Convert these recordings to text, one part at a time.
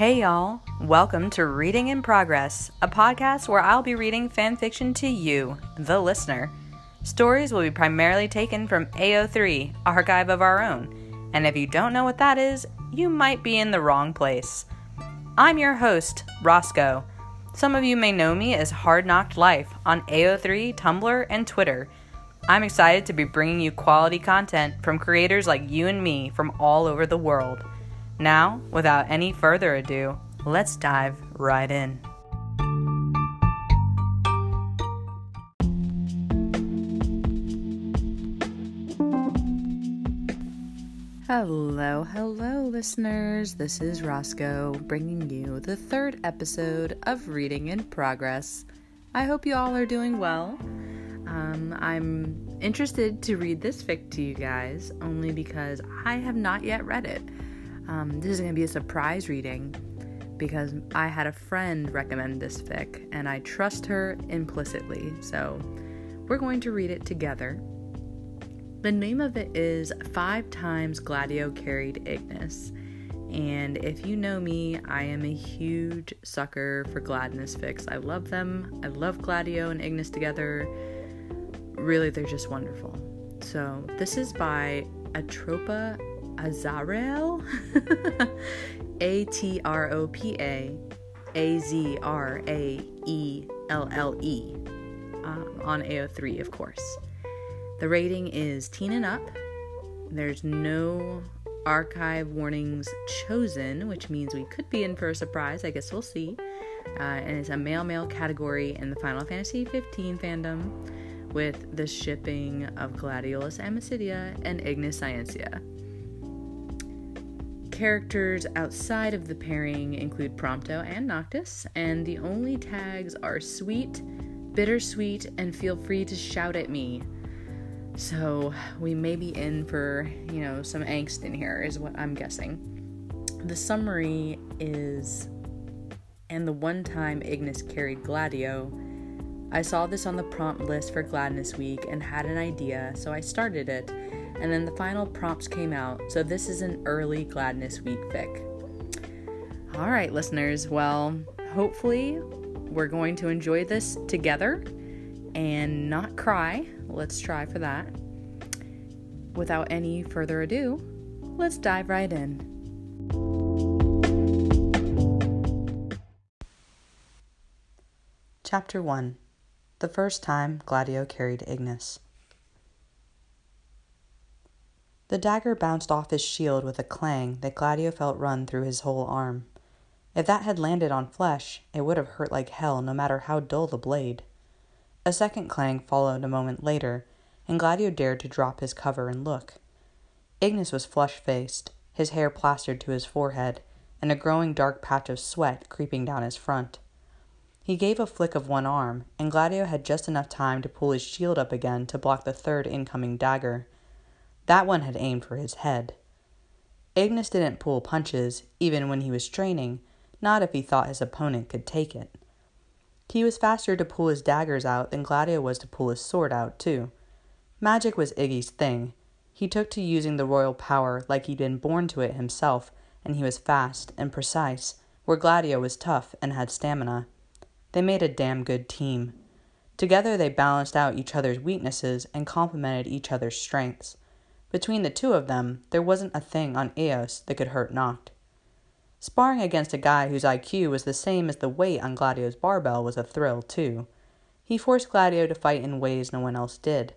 Hey y'all, welcome to Reading in Progress, a podcast where I'll be reading fan fiction to you, the listener. Stories will be primarily taken from AO3, archive of our own, and if you don't know what that is, you might be in the wrong place. I'm your host, Roscoe. Some of you may know me as Hard Knocked Life on AO3, Tumblr, and Twitter. I'm excited to be bringing you quality content from creators like you and me from all over the world. Now, without any further ado, let's dive right in. Hello, hello, listeners. This is Roscoe bringing you the third episode of Reading in Progress. I hope you all are doing well. Um, I'm interested to read this fic to you guys only because I have not yet read it. Um, this is going to be a surprise reading because I had a friend recommend this fic and I trust her implicitly. So we're going to read it together. The name of it is Five Times Gladio Carried Ignis. And if you know me, I am a huge sucker for Gladnis fics. I love them. I love Gladio and Ignis together. Really, they're just wonderful. So, this is by Atropa Azraelle, A T R O P A A Z R A E L L E, um, on AO3, of course. The rating is teen and up. There's no archive warnings chosen, which means we could be in for a surprise. I guess we'll see. Uh, and it's a male male category in the Final Fantasy 15 fandom with the shipping of Gladiolus Amicitia and Ignis Scientia. Characters outside of the pairing include Prompto and Noctis, and the only tags are sweet, bittersweet, and feel free to shout at me. So we may be in for, you know, some angst in here, is what I'm guessing. The summary is and the one time Ignis carried Gladio. I saw this on the prompt list for Gladnis Week and had an idea, so I started it and then the final prompts came out, so this is an early Gladnis Week fic. All right, listeners, well, hopefully we're going to enjoy this together and not cry. Let's try for that. Without any further ado, let's dive right in. Chapter 1 The First Time Gladio Carried Ignis. The dagger bounced off his shield with a clang that Gladio felt run through his whole arm. If that had landed on flesh, it would have hurt like hell, no matter how dull the blade. A second clang followed a moment later, and Gladio dared to drop his cover and look. Ignis was flush faced, his hair plastered to his forehead, and a growing dark patch of sweat creeping down his front. He gave a flick of one arm, and Gladio had just enough time to pull his shield up again to block the third incoming dagger. That one had aimed for his head. Ignis didn't pull punches, even when he was training, not if he thought his opponent could take it. He was faster to pull his daggers out than Gladio was to pull his sword out, too. Magic was Iggy's thing. He took to using the royal power like he'd been born to it himself, and he was fast and precise, where Gladio was tough and had stamina. They made a damn good team. Together they balanced out each other's weaknesses and complemented each other's strengths. Between the two of them, there wasn't a thing on Eos that could hurt Noct. Sparring against a guy whose IQ was the same as the weight on Gladio's barbell was a thrill, too. He forced Gladio to fight in ways no one else did.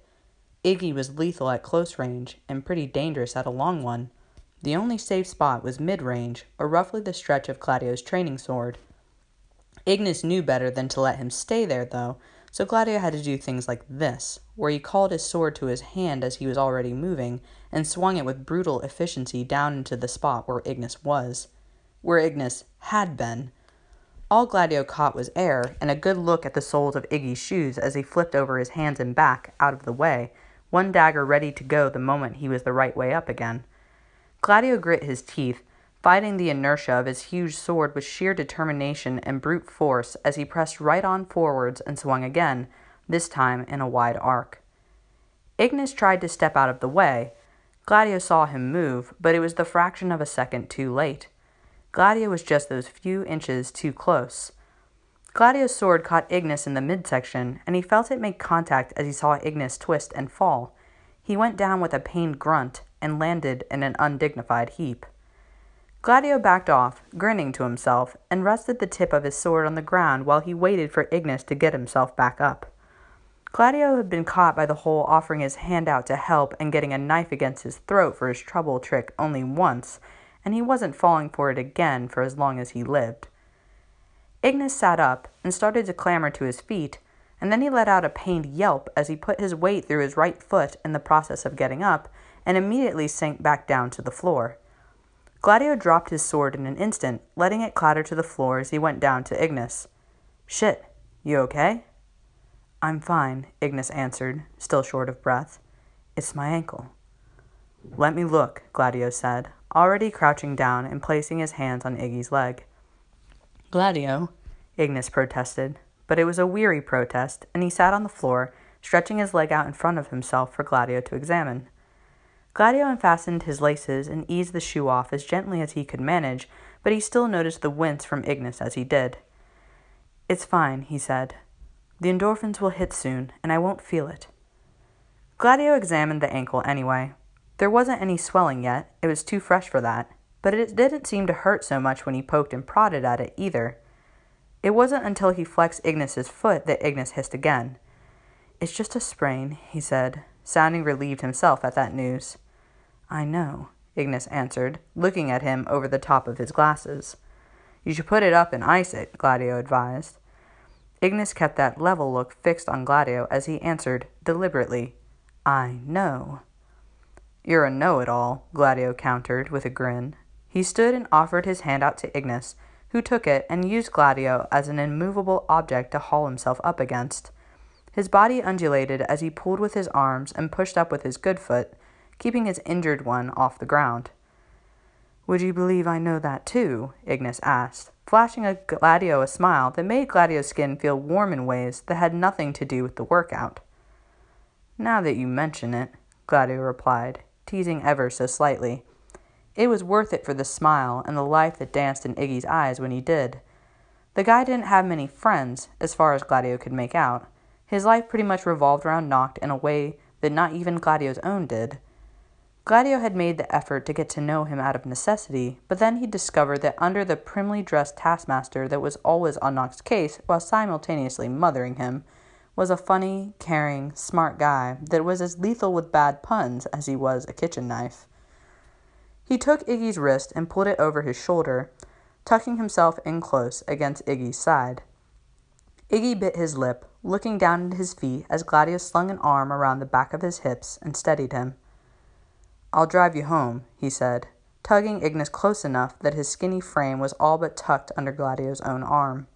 Iggy was lethal at close range and pretty dangerous at a long one. The only safe spot was mid range, or roughly the stretch of Gladio's training sword. Ignis knew better than to let him stay there, though, so Gladio had to do things like this, where he called his sword to his hand as he was already moving, and swung it with brutal efficiency down into the spot where Ignis was. Where Ignis had been. All Gladio caught was air, and a good look at the soles of Iggy's shoes as he flipped over his hands and back, out of the way, one dagger ready to go the moment he was the right way up again. Gladio grit his teeth, fighting the inertia of his huge sword with sheer determination and brute force as he pressed right on forwards and swung again, this time in a wide arc. Ignis tried to step out of the way. Gladio saw him move, but it was the fraction of a second too late. Gladio was just those few inches too close. Gladio's sword caught Ignis in the midsection, and he felt it make contact as he saw Ignis twist and fall. He went down with a pained grunt and landed in an undignified heap. Gladio backed off, grinning to himself, and rested the tip of his sword on the ground while he waited for Ignis to get himself back up. Gladio had been caught by the hole offering his hand out to help and getting a knife against his throat for his trouble trick only once, and he wasn't falling for it again for as long as he lived. Ignis sat up and started to clamber to his feet, and then he let out a pained yelp as he put his weight through his right foot in the process of getting up and immediately sank back down to the floor. Gladio dropped his sword in an instant, letting it clatter to the floor as he went down to Ignis. Shit, you okay? I'm fine, Ignis answered, still short of breath. It's my ankle. Let me look, Gladio said, already crouching down and placing his hands on Iggy's leg. Gladio, Ignis protested, but it was a weary protest, and he sat on the floor, stretching his leg out in front of himself for Gladio to examine. Gladio unfastened his laces and eased the shoe off as gently as he could manage, but he still noticed the wince from Ignis as he did. It's fine, he said. The endorphins will hit soon, and I won't feel it. Gladio examined the ankle anyway. There wasn't any swelling yet, it was too fresh for that, but it didn't seem to hurt so much when he poked and prodded at it either. It wasn't until he flexed Ignis's foot that Ignis hissed again. It's just a sprain, he said, sounding relieved himself at that news. I know, Ignis answered, looking at him over the top of his glasses. You should put it up and ice it, Gladio advised. Ignis kept that level look fixed on Gladio as he answered, deliberately, I know. You're a know it all, Gladio countered with a grin. He stood and offered his hand out to Ignis, who took it and used Gladio as an immovable object to haul himself up against. His body undulated as he pulled with his arms and pushed up with his good foot, keeping his injured one off the ground. Would you believe I know that too? Ignis asked, flashing a Gladio a smile that made Gladio's skin feel warm in ways that had nothing to do with the workout. Now that you mention it, Gladio replied, teasing ever so slightly. It was worth it for the smile and the life that danced in Iggy's eyes when he did. The guy didn't have many friends, as far as Gladio could make out. His life pretty much revolved around Noct in a way that not even Gladio's own did. Gladio had made the effort to get to know him out of necessity, but then he discovered that under the primly dressed taskmaster that was always on Noct's case while simultaneously mothering him was a funny, caring, smart guy that was as lethal with bad puns as he was a kitchen knife. He took Iggy's wrist and pulled it over his shoulder, tucking himself in close against Iggy's side. Iggy bit his lip, looking down at his feet as Gladio slung an arm around the back of his hips and steadied him. I'll drive you home, he said, tugging Ignis close enough that his skinny frame was all but tucked under Gladio's own arm.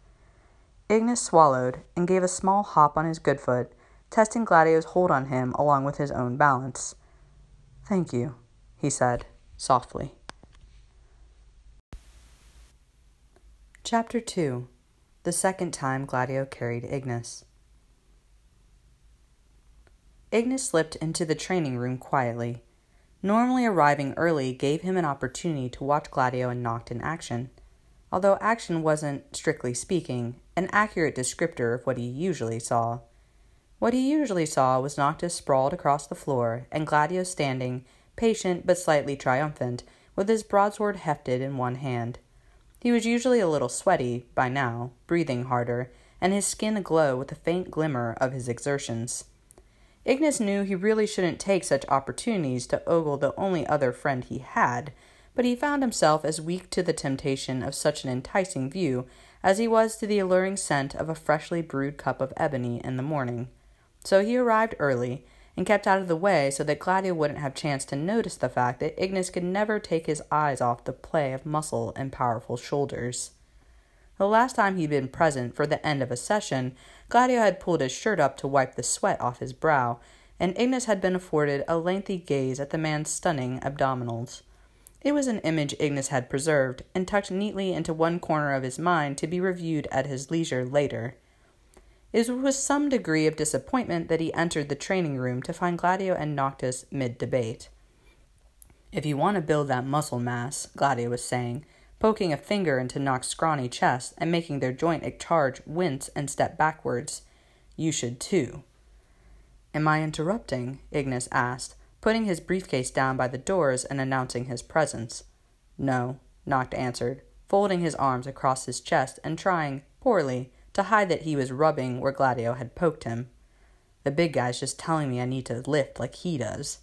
Ignis swallowed and gave a small hop on his good foot, testing Gladio's hold on him along with his own balance. Thank you, he said, softly. Chapter 2 The second time Gladio carried Ignis. Ignis slipped into the training room quietly. Normally arriving early gave him an opportunity to watch Gladio and Noct in action, although action wasn't, strictly speaking, an accurate descriptor of what he usually saw. What he usually saw was Noctis sprawled across the floor, and Gladio standing, patient but slightly triumphant, with his broadsword hefted in one hand. He was usually a little sweaty, by now, breathing harder, and his skin aglow with the faint glimmer of his exertions. Ignis knew he really shouldn't take such opportunities to ogle the only other friend he had, but he found himself as weak to the temptation of such an enticing view as he was to the alluring scent of a freshly brewed cup of ebony in the morning. So he arrived early and kept out of the way so that Gladio wouldn't have chance to notice the fact that Ignis could never take his eyes off the play of muscle and powerful shoulders. The last time he'd been present for the end of a session, Gladio had pulled his shirt up to wipe the sweat off his brow, and Ignis had been afforded a lengthy gaze at the man's stunning abdominals. It was an image Ignis had preserved and tucked neatly into one corner of his mind to be reviewed at his leisure later. It was with some degree of disappointment that he entered the training room to find Gladio and Noctis mid debate. If you want to build that muscle mass, Gladio was saying, poking a finger into Noct's scrawny chest and making their joint charge wince and step backwards. You should too. Am I interrupting? Ignis asked, putting his briefcase down by the doors and announcing his presence. No, Noct answered, folding his arms across his chest and trying, poorly, to hide that he was rubbing where Gladio had poked him. The big guy's just telling me I need to lift like he does.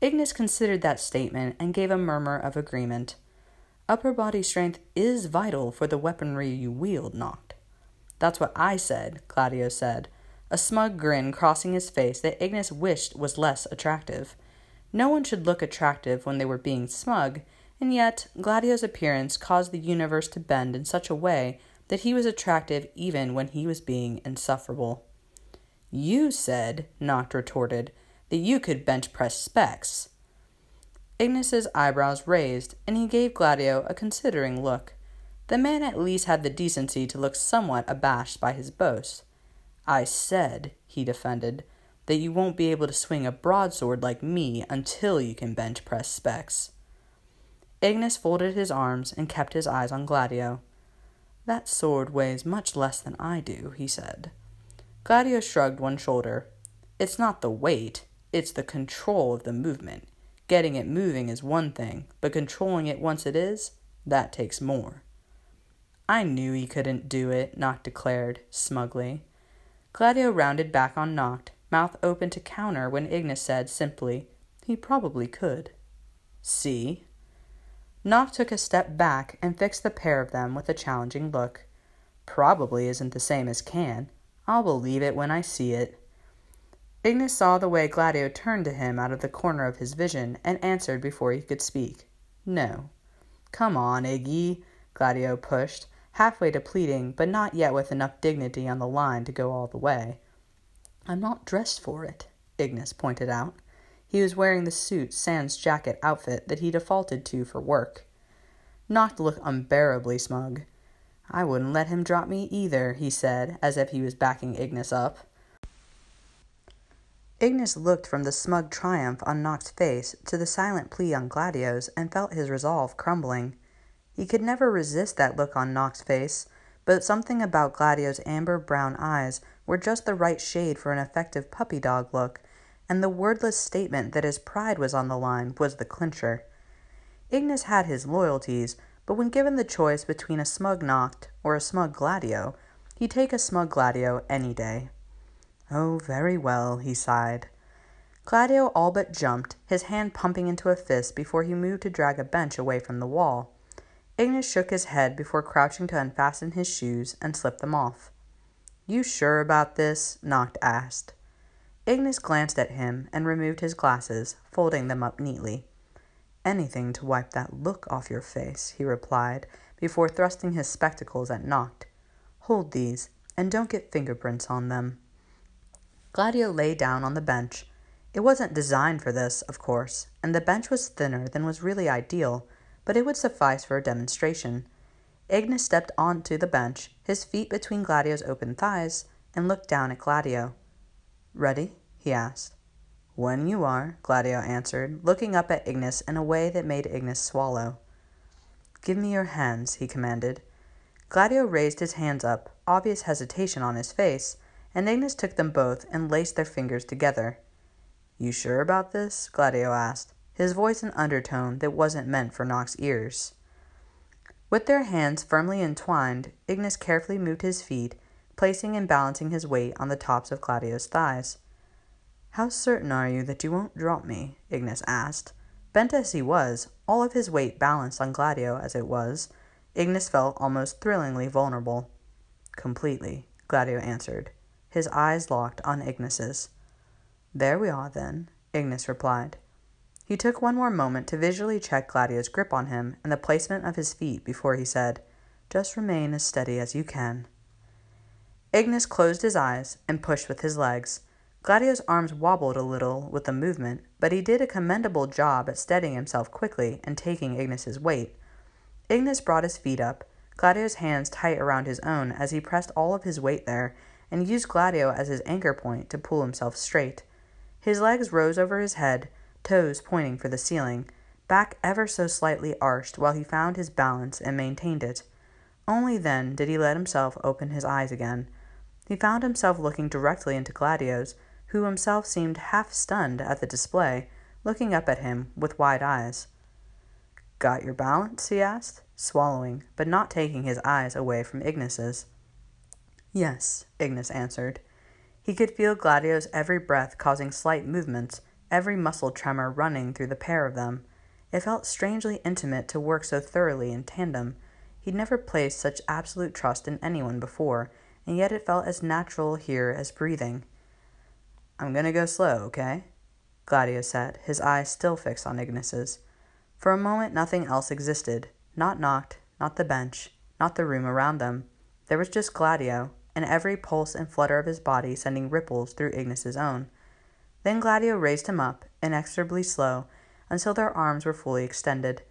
Ignis considered that statement and gave a murmur of agreement. Upper body strength is vital for the weaponry you wield, Noct. That's what I said, Gladio said, a smug grin crossing his face that Ignis wished was less attractive. No one should look attractive when they were being smug, and yet Gladio's appearance caused the universe to bend in such a way that he was attractive even when he was being insufferable. You said, Noct retorted, that you could bench press specs. Ignis's eyebrows raised, and he gave Gladio a considering look. The man at least had the decency to look somewhat abashed by his boast. I said, he defended, that you won't be able to swing a broadsword like me until you can bench press specs. Ignis folded his arms and kept his eyes on Gladio. That sword weighs much less than I do, he said. Gladio shrugged one shoulder. It's not the weight, it's the control of the movement. Getting it moving is one thing, but controlling it once it is, that takes more. I knew he couldn't do it, Noct declared, smugly. Gladio rounded back on Noct, mouth open to counter when Ignis said simply, He probably could. See? Noct took a step back and fixed the pair of them with a challenging look. Probably isn't the same as can. I'll believe it when I see it. Ignis saw the way Gladio turned to him out of the corner of his vision and answered before he could speak. No. Come on, Iggy, Gladio pushed, halfway to pleading, but not yet with enough dignity on the line to go all the way. I'm not dressed for it, Ignis pointed out. He was wearing the suit sans jacket outfit that he defaulted to for work. Noct looked unbearably smug. I wouldn't let him drop me either, he said, as if he was backing Ignis up. Ignis looked from the smug triumph on Noct's face to the silent plea on Gladio's and felt his resolve crumbling. He could never resist that look on Noct's face, but something about Gladio's amber brown eyes were just the right shade for an effective puppy dog look, and the wordless statement that his pride was on the line was the clincher. Ignis had his loyalties, but when given the choice between a smug Noct or a smug Gladio, he'd take a smug Gladio any day. Oh, very well, he sighed. Gladio all but jumped, his hand pumping into a fist before he moved to drag a bench away from the wall. Ignis shook his head before crouching to unfasten his shoes and slip them off. You sure about this? Noct asked. Ignis glanced at him and removed his glasses, folding them up neatly. Anything to wipe that look off your face, he replied, before thrusting his spectacles at Noct. Hold these, and don't get fingerprints on them. Gladio lay down on the bench. It wasn't designed for this, of course, and the bench was thinner than was really ideal, but it would suffice for a demonstration. Ignis stepped onto the bench, his feet between Gladio's open thighs, and looked down at Gladio. Ready? he asked. When you are, Gladio answered, looking up at Ignis in a way that made Ignis swallow. Give me your hands, he commanded. Gladio raised his hands up, obvious hesitation on his face, and Ignis took them both and laced their fingers together. You sure about this? Gladio asked his voice an undertone that wasn't meant for Noct's ears. With their hands firmly entwined, Ignis carefully moved his feet, placing and balancing his weight on the tops of Gladio's thighs. How certain are you that you won't drop me? Ignis asked. Bent as he was, all of his weight balanced on Gladio as it was, Ignis felt almost thrillingly vulnerable. Completely, Gladio answered, his eyes locked on Ignis's. There we are, then, Ignis replied. He took one more moment to visually check Gladio's grip on him and the placement of his feet before he said, Just remain as steady as you can. Ignis closed his eyes and pushed with his legs. Gladio's arms wobbled a little with the movement, but he did a commendable job at steadying himself quickly and taking Ignis's weight. Ignis brought his feet up, Gladio's hands tight around his own as he pressed all of his weight there, and used Gladio as his anchor point to pull himself straight. His legs rose over his head, toes pointing for the ceiling, back ever so slightly arched while he found his balance and maintained it. Only then did he let himself open his eyes again. He found himself looking directly into Gladio's, who himself seemed half stunned at the display, looking up at him with wide eyes. Got your balance? he asked, swallowing, but not taking his eyes away from Ignis's. Yes, Ignis answered. He could feel Gladio's every breath causing slight movements, every muscle tremor running through the pair of them. It felt strangely intimate to work so thoroughly in tandem. He'd never placed such absolute trust in anyone before, and yet it felt as natural here as breathing. I'm gonna go slow, okay? Gladio said, his eyes still fixed on Ignis's. For a moment, nothing else existed not Noct, not the bench, not the room around them. There was just Gladio, and every pulse and flutter of his body sending ripples through Ignis's own. Then Gladio raised him up, inexorably slow, until their arms were fully extended.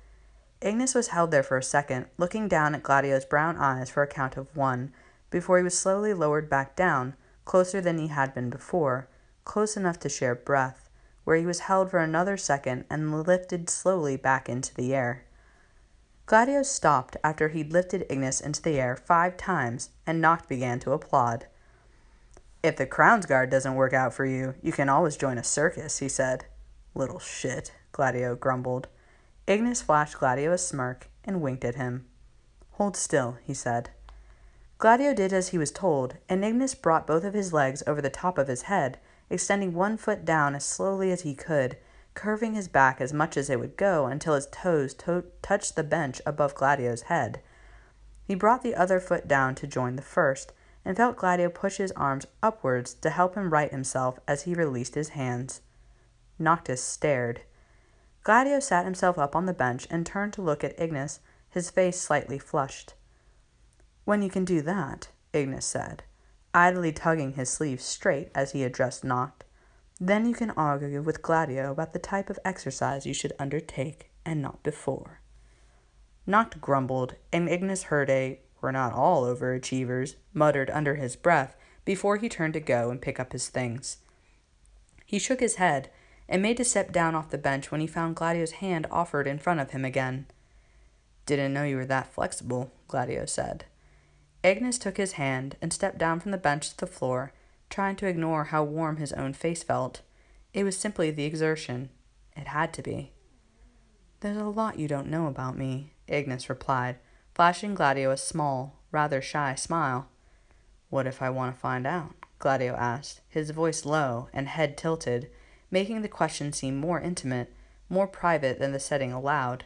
Ignis was held there for a second, looking down at Gladio's brown eyes for a count of one, before he was slowly lowered back down, closer than he had been before, close enough to share breath, where he was held for another second and lifted slowly back into the air. Gladio stopped after he'd lifted Ignis into the air five times, and Noct began to applaud. If the Crownsguard doesn't work out for you, you can always join a circus, he said. Little shit, Gladio grumbled. Ignis flashed Gladio a smirk and winked at him. Hold still, he said. Gladio did as he was told, and Ignis brought both of his legs over the top of his head, extending one foot down as slowly as he could, curving his back as much as it would go until his toes to- touched the bench above Gladio's head. He brought the other foot down to join the first, and felt Gladio push his arms upwards to help him right himself as he released his hands. Noctis stared. Gladio sat himself up on the bench and turned to look at Ignis, his face slightly flushed. When you can do that, Ignis said, idly tugging his sleeve straight as he addressed Noct, then you can argue with Gladio about the type of exercise you should undertake and not before. Noct grumbled, and Ignis heard a we're not all overachievers, muttered under his breath before he turned to go and pick up his things. He shook his head and made to step down off the bench when he found Gladio's hand offered in front of him again. Didn't know you were that flexible, Gladio said. Ignis took his hand and stepped down from the bench to the floor, trying to ignore how warm his own face felt. It was simply the exertion. It had to be. There's a lot you don't know about me, Ignis replied, flashing Gladio a small, rather shy smile. What if I want to find out? Gladio asked, his voice low and head tilted, making the question seem more intimate, more private than the setting allowed.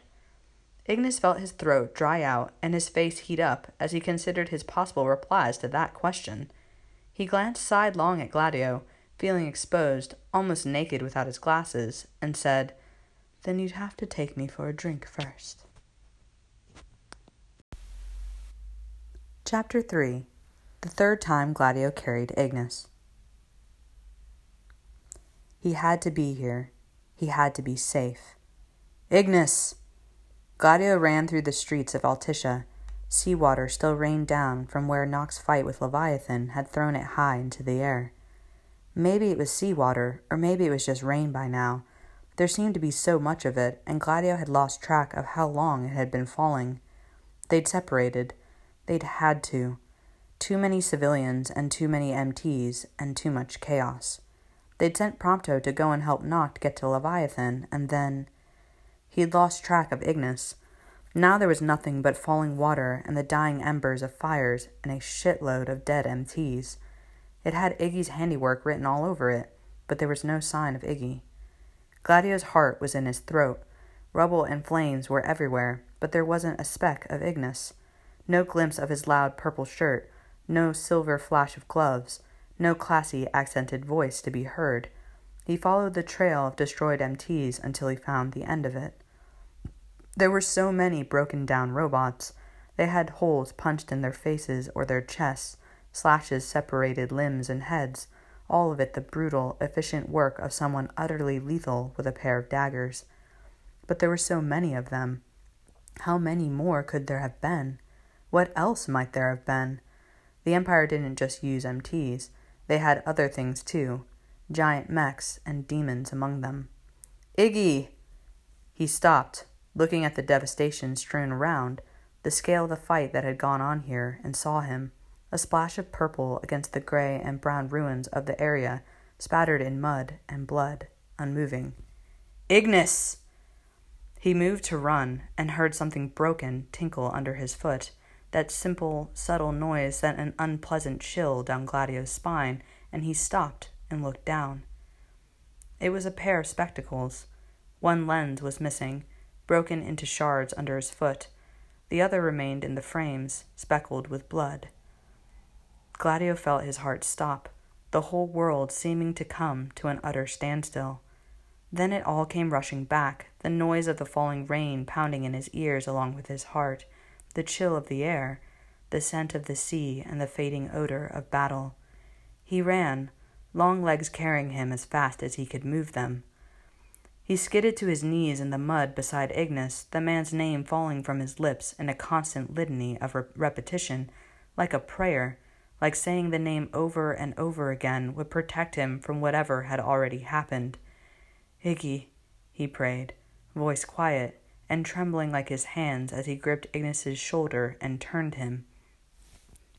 Ignis felt his throat dry out and his face heat up as he considered his possible replies to that question. He glanced sidelong at Gladio, feeling exposed, almost naked without his glasses, and said, Then you'd have to take me for a drink first. Chapter 3 The third time Gladio carried Ignis. He had to be here. He had to be safe. Ignis! Gladio ran through the streets of Altissia. Seawater still rained down from where Noct's fight with Leviathan had thrown it high into the air. Maybe it was seawater, or maybe it was just rain by now. There seemed to be so much of it, and Gladio had lost track of how long it had been falling. They'd separated. They'd had to. Too many civilians and too many MTs and too much chaos. They'd sent Prompto to go and help Noct get to Leviathan, and then. He'd lost track of Ignis. Now there was nothing but falling water and the dying embers of fires and a shitload of dead MTs. It had Iggy's handiwork written all over it, but there was no sign of Iggy. Gladio's heart was in his throat. Rubble and flames were everywhere, but there wasn't a speck of Ignis no glimpse of his loud purple shirt, no silver flash of gloves, no classy accented voice to be heard. He followed the trail of destroyed MTs until he found the end of it. There were so many broken down robots. They had holes punched in their faces or their chests, slashes separated limbs and heads, all of it the brutal, efficient work of someone utterly lethal with a pair of daggers. But there were so many of them. How many more could there have been? What else might there have been? The Empire didn't just use MTs, they had other things too giant mechs and demons among them. Iggy! He stopped, looking at the devastation strewn around, the scale of the fight that had gone on here, and saw him, a splash of purple against the gray and brown ruins of the area, spattered in mud and blood, unmoving. Ignis! He moved to run and heard something broken tinkle under his foot. That simple, subtle noise sent an unpleasant chill down Gladio's spine, and he stopped and looked down. It was a pair of spectacles. One lens was missing, broken into shards under his foot. The other remained in the frames, speckled with blood. Gladio felt his heart stop, the whole world seeming to come to an utter standstill. Then it all came rushing back, the noise of the falling rain pounding in his ears along with his heart, the chill of the air, the scent of the sea, and the fading odor of battle. He ran, long legs carrying him as fast as he could move them. He skidded to his knees in the mud beside Ignis, the man's name falling from his lips in a constant litany of re- repetition, like a prayer, like saying the name over and over again would protect him from whatever had already happened. Iggy, he prayed, voice quiet and trembling like his hands as he gripped Ignis's shoulder and turned him.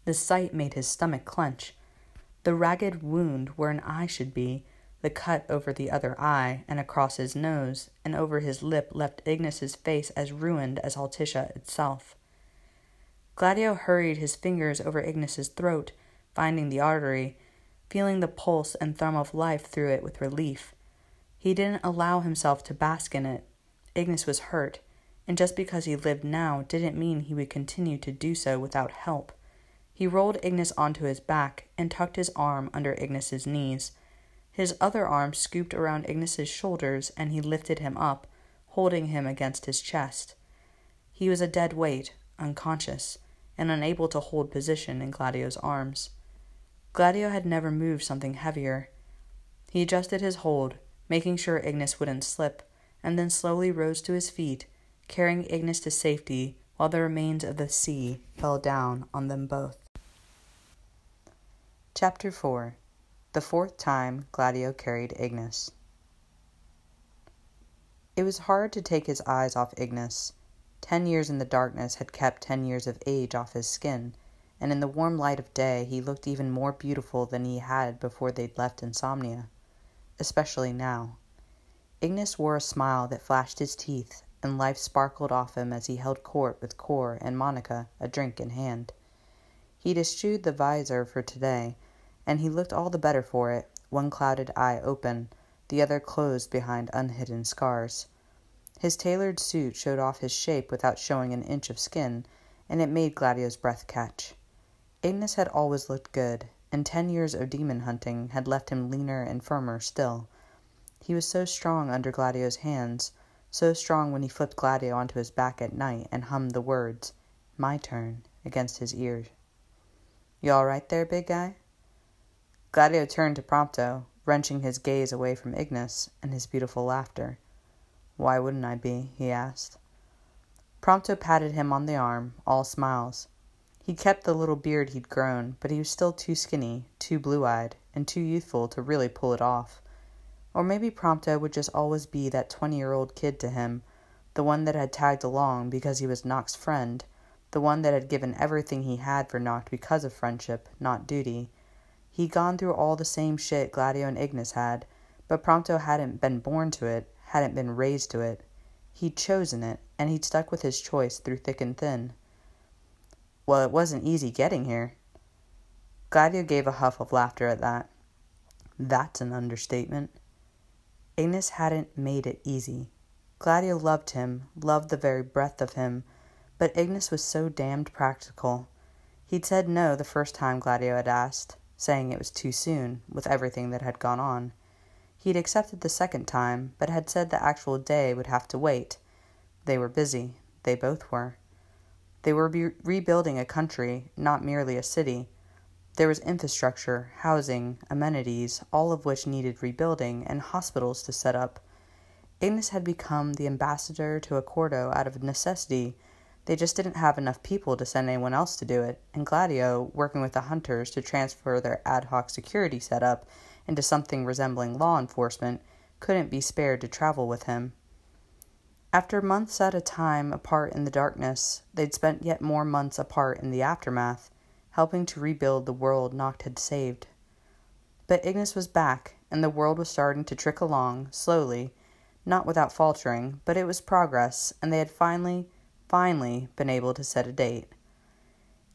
The sight made his stomach clench. The ragged wound where an eye should be, the cut over the other eye and across his nose and over his lip left Ignis's face as ruined as Altissia itself. Gladio hurried his fingers over Ignis's throat, finding the artery, feeling the pulse and thrum of life through it with relief. He didn't allow himself to bask in it. Ignis was hurt, and just because he lived now didn't mean he would continue to do so without help. He rolled Ignis onto his back and tucked his arm under Ignis's knees. His other arm scooped around Ignis's shoulders and he lifted him up, holding him against his chest. He was a dead weight, unconscious, and unable to hold position in Gladio's arms. Gladio had never moved something heavier. He adjusted his hold, making sure Ignis wouldn't slip, and then slowly rose to his feet, carrying Ignis to safety while the remains of the sea fell down on them both. Chapter 4 The Fourth Time Gladio Carried Ignis It was hard to take his eyes off Ignis. Ten years in the darkness had kept ten years of age off his skin, and in the warm light of day he looked even more beautiful than he had before they'd left Insomnia especially now. Ignis wore a smile that flashed his teeth, and life sparkled off him as he held court with Cor and Monica, a drink in hand. He'd eschewed the visor for today, and he looked all the better for it, one clouded eye open, the other closed behind unhidden scars. His tailored suit showed off his shape without showing an inch of skin, and it made Gladio's breath catch. Ignis had always looked good, and ten years of demon hunting had left him leaner and firmer still. He was so strong under Gladio's hands, so strong when he flipped Gladio onto his back at night and hummed the words, My turn, against his ear. You all right there, big guy? Gladio turned to Prompto, wrenching his gaze away from Ignis and his beautiful laughter. Why wouldn't I be? he asked. Prompto patted him on the arm, all smiles. He kept the little beard he'd grown, but he was still too skinny, too blue eyed, and too youthful to really pull it off. Or maybe Prompto would just always be that twenty year old kid to him, the one that had tagged along because he was Noct's friend, the one that had given everything he had for Noct because of friendship, not duty. He'd gone through all the same shit Gladio and Ignis had, but Prompto hadn't been born to it, hadn't been raised to it. He'd chosen it, and he'd stuck with his choice through thick and thin. Well, it wasn't easy getting here. Gladio gave a huff of laughter at that. That's an understatement. Ignis hadn't made it easy. Gladio loved him, loved the very breath of him, but Ignis was so damned practical. He'd said no the first time Gladio had asked, saying it was too soon, with everything that had gone on. He'd accepted the second time, but had said the actual day would have to wait. They were busy. They both were. They were rebuilding a country, not merely a city. There was infrastructure, housing, amenities, all of which needed rebuilding, and hospitals to set up. Ignis had become the ambassador to Accordo out of necessity. They just didn't have enough people to send anyone else to do it, and Gladio, working with the hunters to transfer their ad hoc security setup into something resembling law enforcement, couldn't be spared to travel with him. After months at a time apart in the darkness, they'd spent yet more months apart in the aftermath, helping to rebuild the world Noct had saved. But Ignis was back, and the world was starting to trick along, slowly, not without faltering, but it was progress, and they had finally, finally been able to set a date.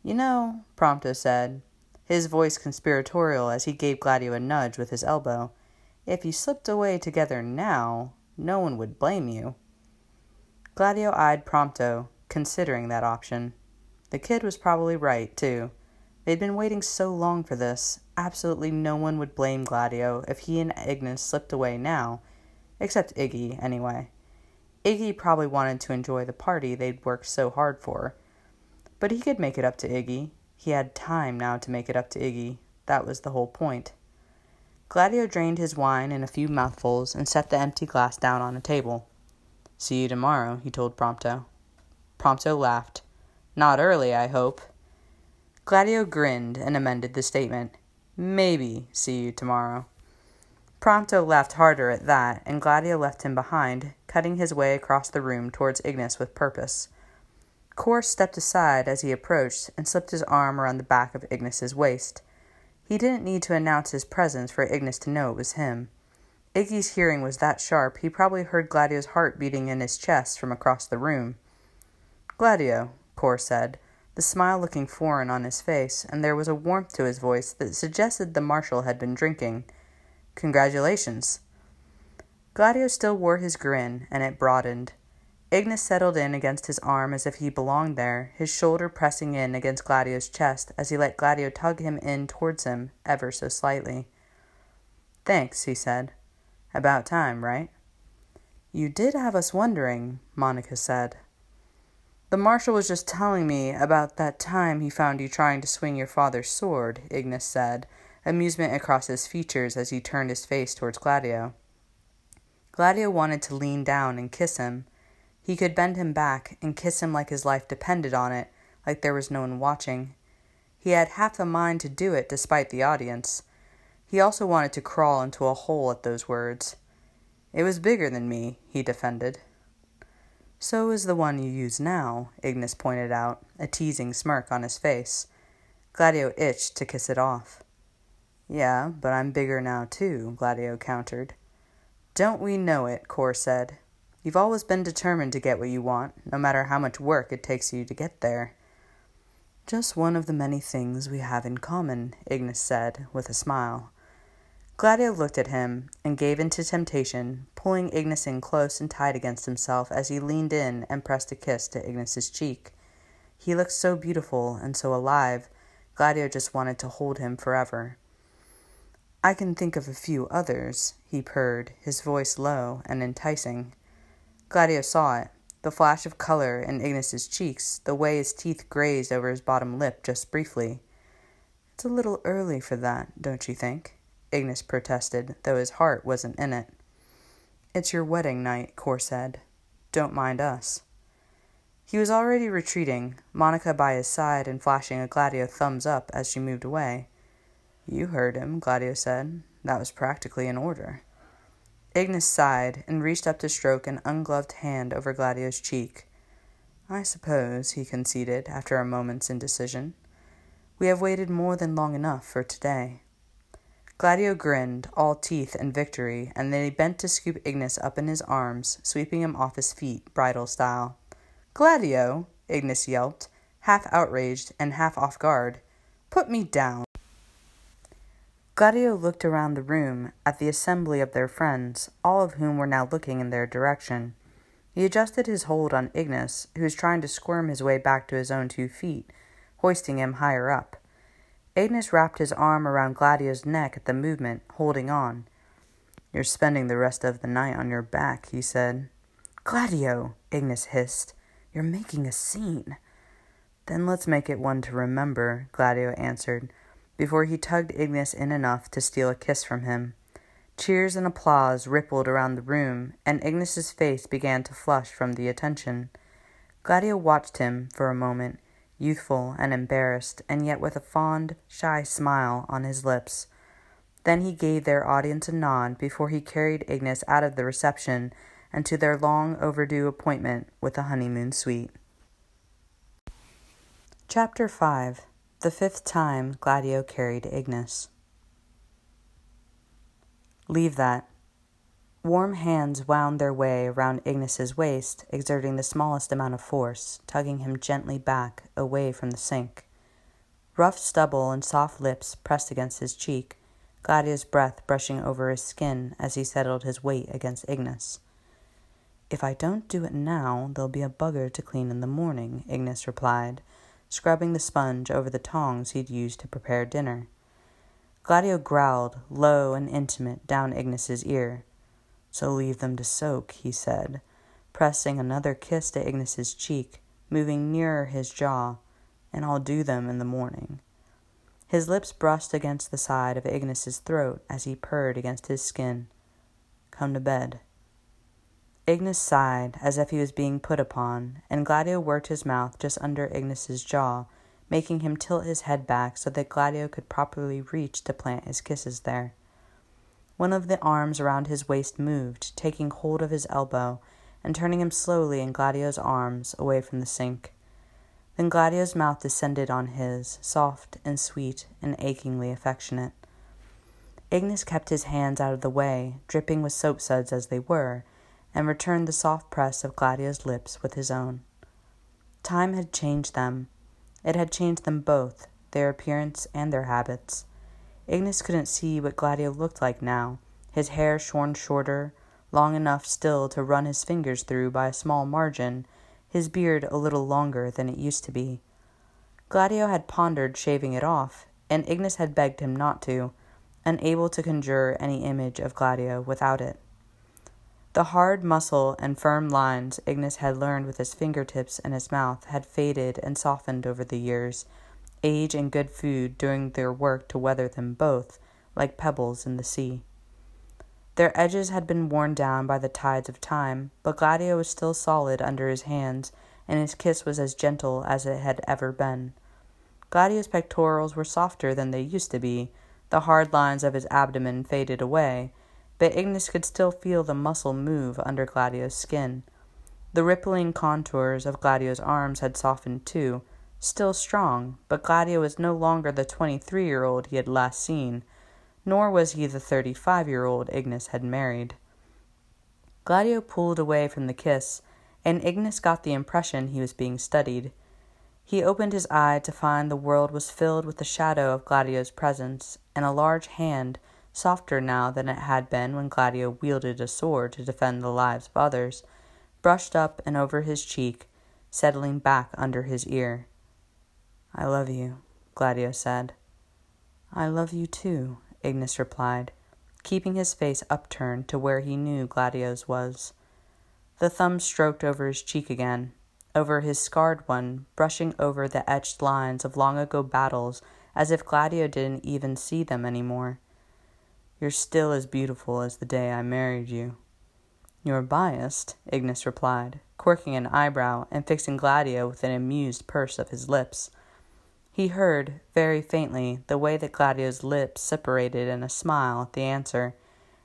You know, Prompto said, his voice conspiratorial as he gave Gladio a nudge with his elbow, if you slipped away together now, no one would blame you. Gladio eyed Prompto, considering that option. The kid was probably right, too. They'd been waiting so long for this. Absolutely no one would blame Gladio if he and Ignis slipped away now. Except Iggy, anyway. Iggy probably wanted to enjoy the party they'd worked so hard for. But he could make it up to Iggy. He had time now to make it up to Iggy. That was the whole point. Gladio drained his wine in a few mouthfuls and set the empty glass down on a table. See you tomorrow, he told Prompto. Prompto laughed. Not early, I hope. Gladio grinned and amended the statement. Maybe see you tomorrow. Prompto laughed harder at that, and Gladio left him behind, cutting his way across the room towards Ignis with purpose. Cor stepped aside as he approached and slipped his arm around the back of Ignis's waist. He didn't need to announce his presence for Ignis to know it was him. Iggy's hearing was that sharp, he probably heard Gladio's heart beating in his chest from across the room. Gladio, Cor said, the smile looking foreign on his face, and there was a warmth to his voice that suggested the marshal had been drinking. Congratulations. Gladio still wore his grin, and it broadened. Ignis settled in against his arm as if he belonged there, his shoulder pressing in against Gladio's chest as he let Gladio tug him in towards him, ever so slightly. Thanks, he said. About time, right? You did have us wondering, Monica said. The marshal was just telling me about that time he found you trying to swing your father's sword, Ignis said, amusement across his features as he turned his face towards Gladio. Gladio wanted to lean down and kiss him. He could bend him back and kiss him like his life depended on it, like there was no one watching. He had half a mind to do it despite the audience. He also wanted to crawl into a hole at those words. It was bigger than me, he defended. So is the one you use now, Ignis pointed out, a teasing smirk on his face. Gladio itched to kiss it off. Yeah, but I'm bigger now, too, Gladio countered. Don't we know it, Cor said. You've always been determined to get what you want, no matter how much work it takes you to get there. Just one of the many things we have in common, Ignis said, with a smile. Gladio looked at him and gave in to temptation, pulling Ignis in close and tight against himself as he leaned in and pressed a kiss to Ignis's cheek. He looked so beautiful and so alive, Gladio just wanted to hold him forever. I can think of a few others, he purred, his voice low and enticing. Gladio saw it, the flash of color in Ignis's cheeks, the way his teeth grazed over his bottom lip just briefly. It's a little early for that, don't you think? Ignis protested, though his heart wasn't in it. It's your wedding night, Cor said. Don't mind us. He was already retreating, Monica by his side and flashing a Gladio thumbs up as she moved away. You heard him, Gladio said. That was practically an order. Ignis sighed and reached up to stroke an ungloved hand over Gladio's cheek. I suppose, he conceded after a moment's indecision. We have waited more than long enough for today. Gladio grinned, all teeth and victory, and then he bent to scoop Ignis up in his arms, sweeping him off his feet, bridal style. Gladio, Ignis yelped, half outraged and half off guard. Put me down. Gladio looked around the room at the assembly of their friends, all of whom were now looking in their direction. He adjusted his hold on Ignis, who was trying to squirm his way back to his own two feet, hoisting him higher up. Ignis wrapped his arm around Gladio's neck at the movement, holding on. You're spending the rest of the night on your back, he said. Gladio, Ignis hissed. You're making a scene. Then let's make it one to remember, Gladio answered, before he tugged Ignis in enough to steal a kiss from him. Cheers and applause rippled around the room, and Ignis's face began to flush from the attention. Gladio watched him for a moment, youthful and embarrassed, and yet with a fond, shy smile on his lips. Then he gave their audience a nod before he carried Ignis out of the reception and to their long overdue appointment with the honeymoon suite. Chapter 5 The Fifth Time Gladio Carried Ignis. Leave that. Warm hands wound their way around Ignis's waist, exerting the smallest amount of force, tugging him gently back, away from the sink. Rough stubble and soft lips pressed against his cheek, Gladio's breath brushing over his skin as he settled his weight against Ignis. If I don't do it now, there'll be a bugger to clean in the morning, Ignis replied, scrubbing the sponge over the tongs he'd used to prepare dinner. Gladio growled, low and intimate, down Ignis's ear. So leave them to soak, he said, pressing another kiss to Ignis's cheek, moving nearer his jaw, and I'll do them in the morning. His lips brushed against the side of Ignis's throat as he purred against his skin. Come to bed. Ignis sighed as if he was being put upon, and Gladio worked his mouth just under Ignis's jaw, making him tilt his head back so that Gladio could properly reach to plant his kisses there. One of the arms around his waist moved, taking hold of his elbow and turning him slowly in Gladio's arms away from the sink. Then Gladio's mouth descended on his, soft and sweet and achingly affectionate. Ignis kept his hands out of the way, dripping with soap suds as they were, and returned the soft press of Gladio's lips with his own. Time had changed them. It had changed them both, their appearance and their habits. Ignis couldn't see what Gladio looked like now, his hair shorn shorter, long enough still to run his fingers through by a small margin, his beard a little longer than it used to be. Gladio had pondered shaving it off, and Ignis had begged him not to, unable to conjure any image of Gladio without it. The hard muscle and firm lines Ignis had learned with his fingertips and his mouth had faded and softened over the years, age and good food doing their work to weather them both, like pebbles in the sea. Their edges had been worn down by the tides of time, but Gladio was still solid under his hands, and his kiss was as gentle as it had ever been. Gladio's pectorals were softer than they used to be, the hard lines of his abdomen faded away, but Ignis could still feel the muscle move under Gladio's skin. The rippling contours of Gladio's arms had softened too, still strong, but Gladio was no longer the twenty three year old he had last seen, nor was he the thirty five year old Ignis had married. Gladio pulled away from the kiss, and Ignis got the impression he was being studied. He opened his eye to find the world was filled with the shadow of Gladio's presence, and a large hand, softer now than it had been when Gladio wielded a sword to defend the lives of others, brushed up and over his cheek, settling back under his ear. I love you, Gladio said. I love you too, Ignis replied, keeping his face upturned to where he knew Gladio's was. The thumb stroked over his cheek again, over his scarred one, brushing over the etched lines of long ago battles as if Gladio didn't even see them any more. You're still as beautiful as the day I married you. You're biased, Ignis replied, quirking an eyebrow and fixing Gladio with an amused purse of his lips. He heard, very faintly, the way that Gladio's lips separated in a smile at the answer,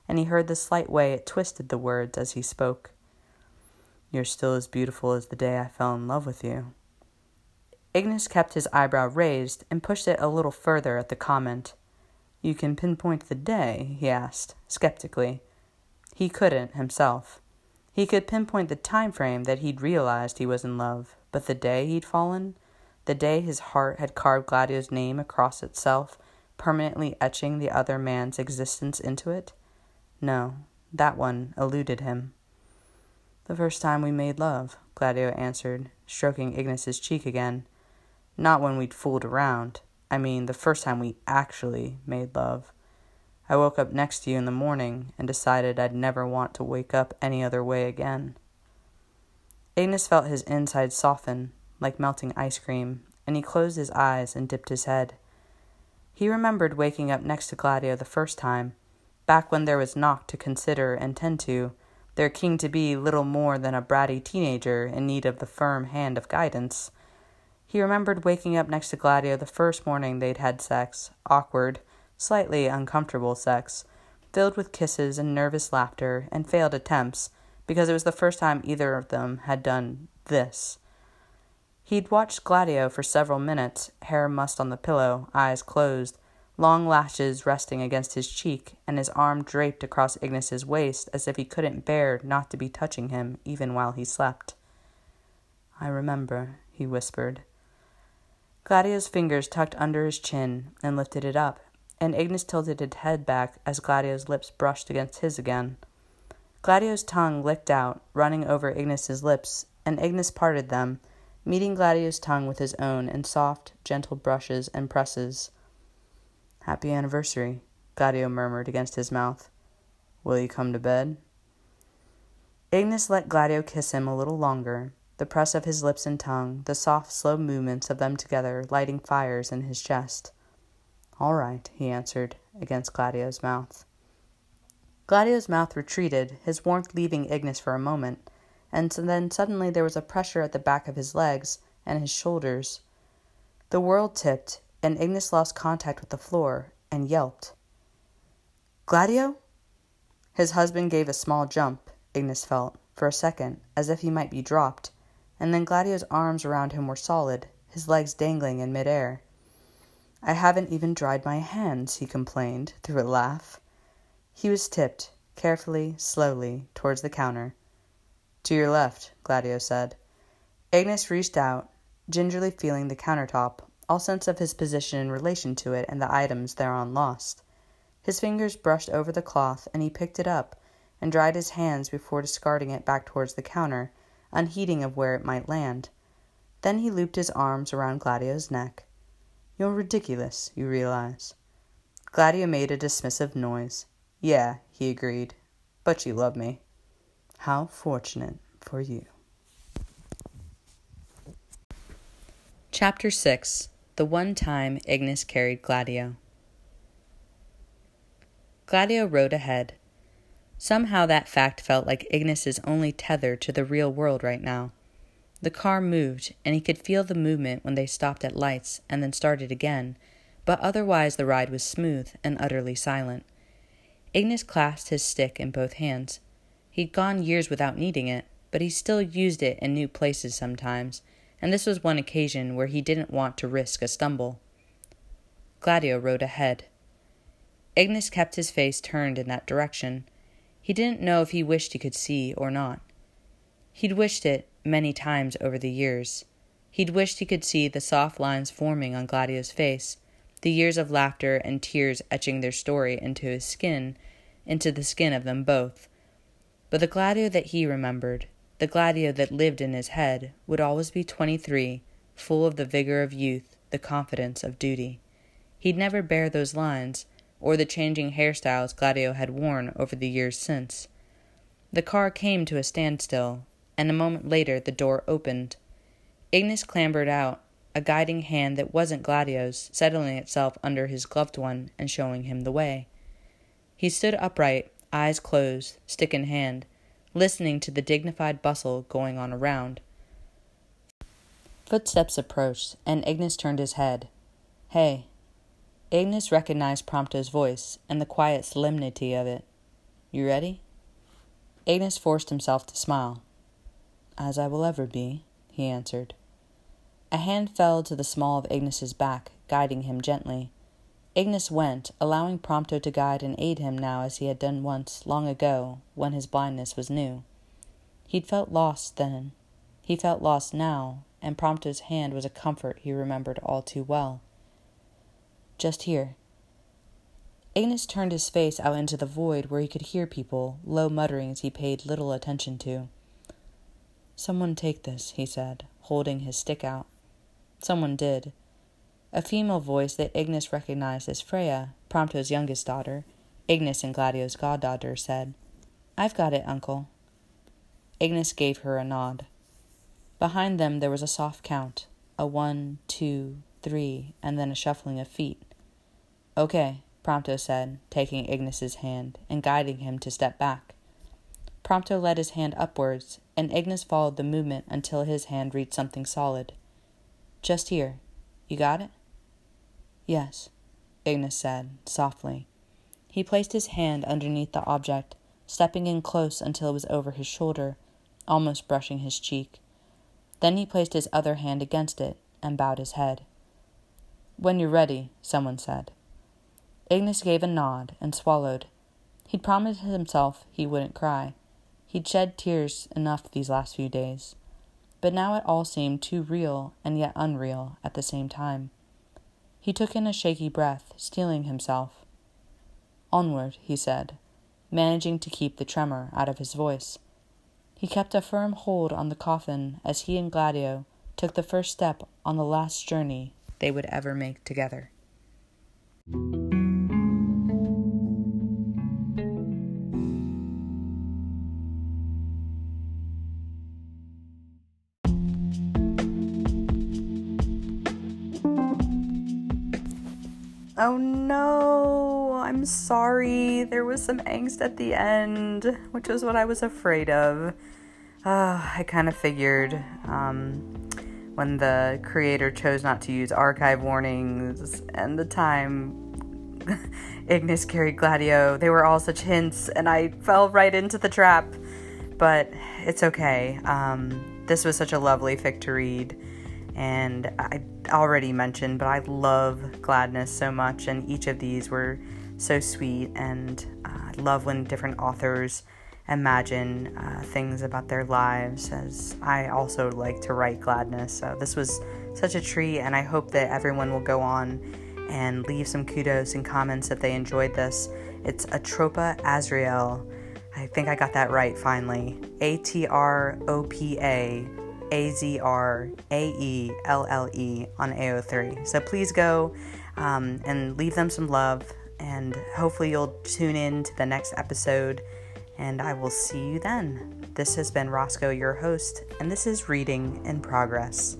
and he heard the slight way it twisted the words as he spoke. You're still as beautiful as the day I fell in love with you. Ignis kept his eyebrow raised and pushed it a little further at the comment. You can pinpoint the day? he asked, skeptically. He couldn't, himself. He could pinpoint the time frame that he'd realized he was in love, but the day he'd fallen? the day his heart had carved Gladio's name across itself, permanently etching the other man's existence into it? No, that one eluded him. The first time we made love, Gladio answered, stroking Ignis's cheek again. Not when we'd fooled around. I mean, the first time we actually made love. I woke up next to you in the morning and decided I'd never want to wake up any other way again. Ignis felt his insides soften, like melting ice cream, and he closed his eyes and dipped his head. He remembered waking up next to Gladio the first time, back when there was Noct to consider and tend to, their king to be little more than a bratty teenager in need of the firm hand of guidance. He remembered waking up next to Gladio the first morning they'd had sex, awkward, slightly uncomfortable sex, filled with kisses and nervous laughter and failed attempts, because it was the first time either of them had done this. He'd watched Gladio for several minutes, hair mussed on the pillow, eyes closed, long lashes resting against his cheek, and his arm draped across Ignis's waist as if he couldn't bear not to be touching him even while he slept. I remember, he whispered. Gladio's fingers tucked under his chin and lifted it up, and Ignis tilted his head back as Gladio's lips brushed against his again. Gladio's tongue licked out, running over Ignis's lips, and Ignis parted them, meeting Gladio's tongue with his own in soft, gentle brushes and presses. Happy anniversary, Gladio murmured against his mouth. Will you come to bed? Ignis let Gladio kiss him a little longer, the press of his lips and tongue, the soft, slow movements of them together lighting fires in his chest. All right, he answered, against Gladio's mouth. Gladio's mouth retreated, his warmth leaving Ignis for a moment, and then suddenly there was a pressure at the back of his legs and his shoulders. The world tipped, and Ignis lost contact with the floor and yelped. Gladio? His husband gave a small jump, Ignis felt, for a second, as if he might be dropped, and then Gladio's arms around him were solid, his legs dangling in midair. I haven't even dried my hands, he complained, through a laugh. He was tipped, carefully, slowly, towards the counter. To your left, Gladio said. Ignis reached out, gingerly feeling the countertop, all sense of his position in relation to it and the items thereon lost. His fingers brushed over the cloth, and he picked it up and dried his hands before discarding it back towards the counter, unheeding of where it might land. Then he looped his arms around Gladio's neck. You're ridiculous, you realize. Gladio made a dismissive noise. Yeah, he agreed. But you love me. How fortunate for you. Chapter 6 the one time Ignis carried Gladio. Gladio rode ahead. Somehow that fact felt like Ignis's only tether to the real world right now. The car moved, and he could feel the movement when they stopped at lights and then started again, but otherwise the ride was smooth and utterly silent. Ignis clasped his stick in both hands. He'd gone years without needing it, but he still used it in new places sometimes, and this was one occasion where he didn't want to risk a stumble. Gladio rode ahead. Ignis kept his face turned in that direction. He didn't know if he wished he could see or not. He'd wished it many times over the years. He'd wished he could see the soft lines forming on Gladio's face, the years of laughter and tears etching their story into his skin, into the skin of them both. But the Gladio that he remembered, the Gladio that lived in his head would always be twenty three, full of the vigor of youth, the confidence of duty. He'd never bear those lines, or the changing hairstyles Gladio had worn over the years since. The car came to a standstill, and a moment later the door opened. Ignis clambered out, a guiding hand that wasn't Gladio's settling itself under his gloved one and showing him the way. He stood upright, eyes closed, stick in hand, listening to the dignified bustle going on around. Footsteps approached, and Ignis turned his head. Hey. Ignis recognized Prompto's voice and the quiet solemnity of it. You ready? Ignis forced himself to smile. As I will ever be, he answered. A hand fell to the small of Ignis's back, guiding him gently. Ignis went, allowing Prompto to guide and aid him now as he had done once, long ago, when his blindness was new. He'd felt lost then. He felt lost now, and Prompto's hand was a comfort he remembered all too well. Just here. Ignis turned his face out into the void where he could hear people, low mutterings he paid little attention to. Someone take this, he said, holding his stick out. Someone did. A female voice that Ignis recognized as Freya, Prompto's youngest daughter, Ignis and Gladio's goddaughter, said, I've got it, uncle. Ignis gave her a nod. Behind them there was a soft count a one, two, three, and then a shuffling of feet. Okay, Prompto said, taking Ignis's hand and guiding him to step back. Prompto led his hand upwards, and Ignis followed the movement until his hand reached something solid. Just here. You got it? Yes, Ignis said, softly. He placed his hand underneath the object, stepping in close until it was over his shoulder, almost brushing his cheek. Then he placed his other hand against it and bowed his head. When you're ready, someone said. Ignis gave a nod and swallowed. He'd promised himself he wouldn't cry. He'd shed tears enough these last few days. But now it all seemed too real and yet unreal at the same time. He took in a shaky breath, steeling himself. Onward, he said, managing to keep the tremor out of his voice. He kept a firm hold on the coffin as he and Gladio took the first step on the last journey they would ever make together. Oh no, I'm sorry. There was some angst at the end, which was what I was afraid of. Uh, I kind of figured um, when the creator chose not to use archive warnings and the time Ignis carried Gladio, they were all such hints, and I fell right into the trap. But it's okay. Um, this was such a lovely fic to read and I already mentioned, but I love Gladnis so much, and each of these were so sweet, and uh, I love when different authors imagine uh, things about their lives, as I also like to write Gladnis. So this was such a treat, and I hope that everyone will go on and leave some kudos and comments that they enjoyed this. It's Atropa Azraelle. I think I got that right finally. A T R O P A a Z R A E L L E on AO3. So please go um, and leave them some love, and hopefully you'll tune in to the next episode. And I will see you then. This has been Roscoe, your host, and this is Reading in Progress.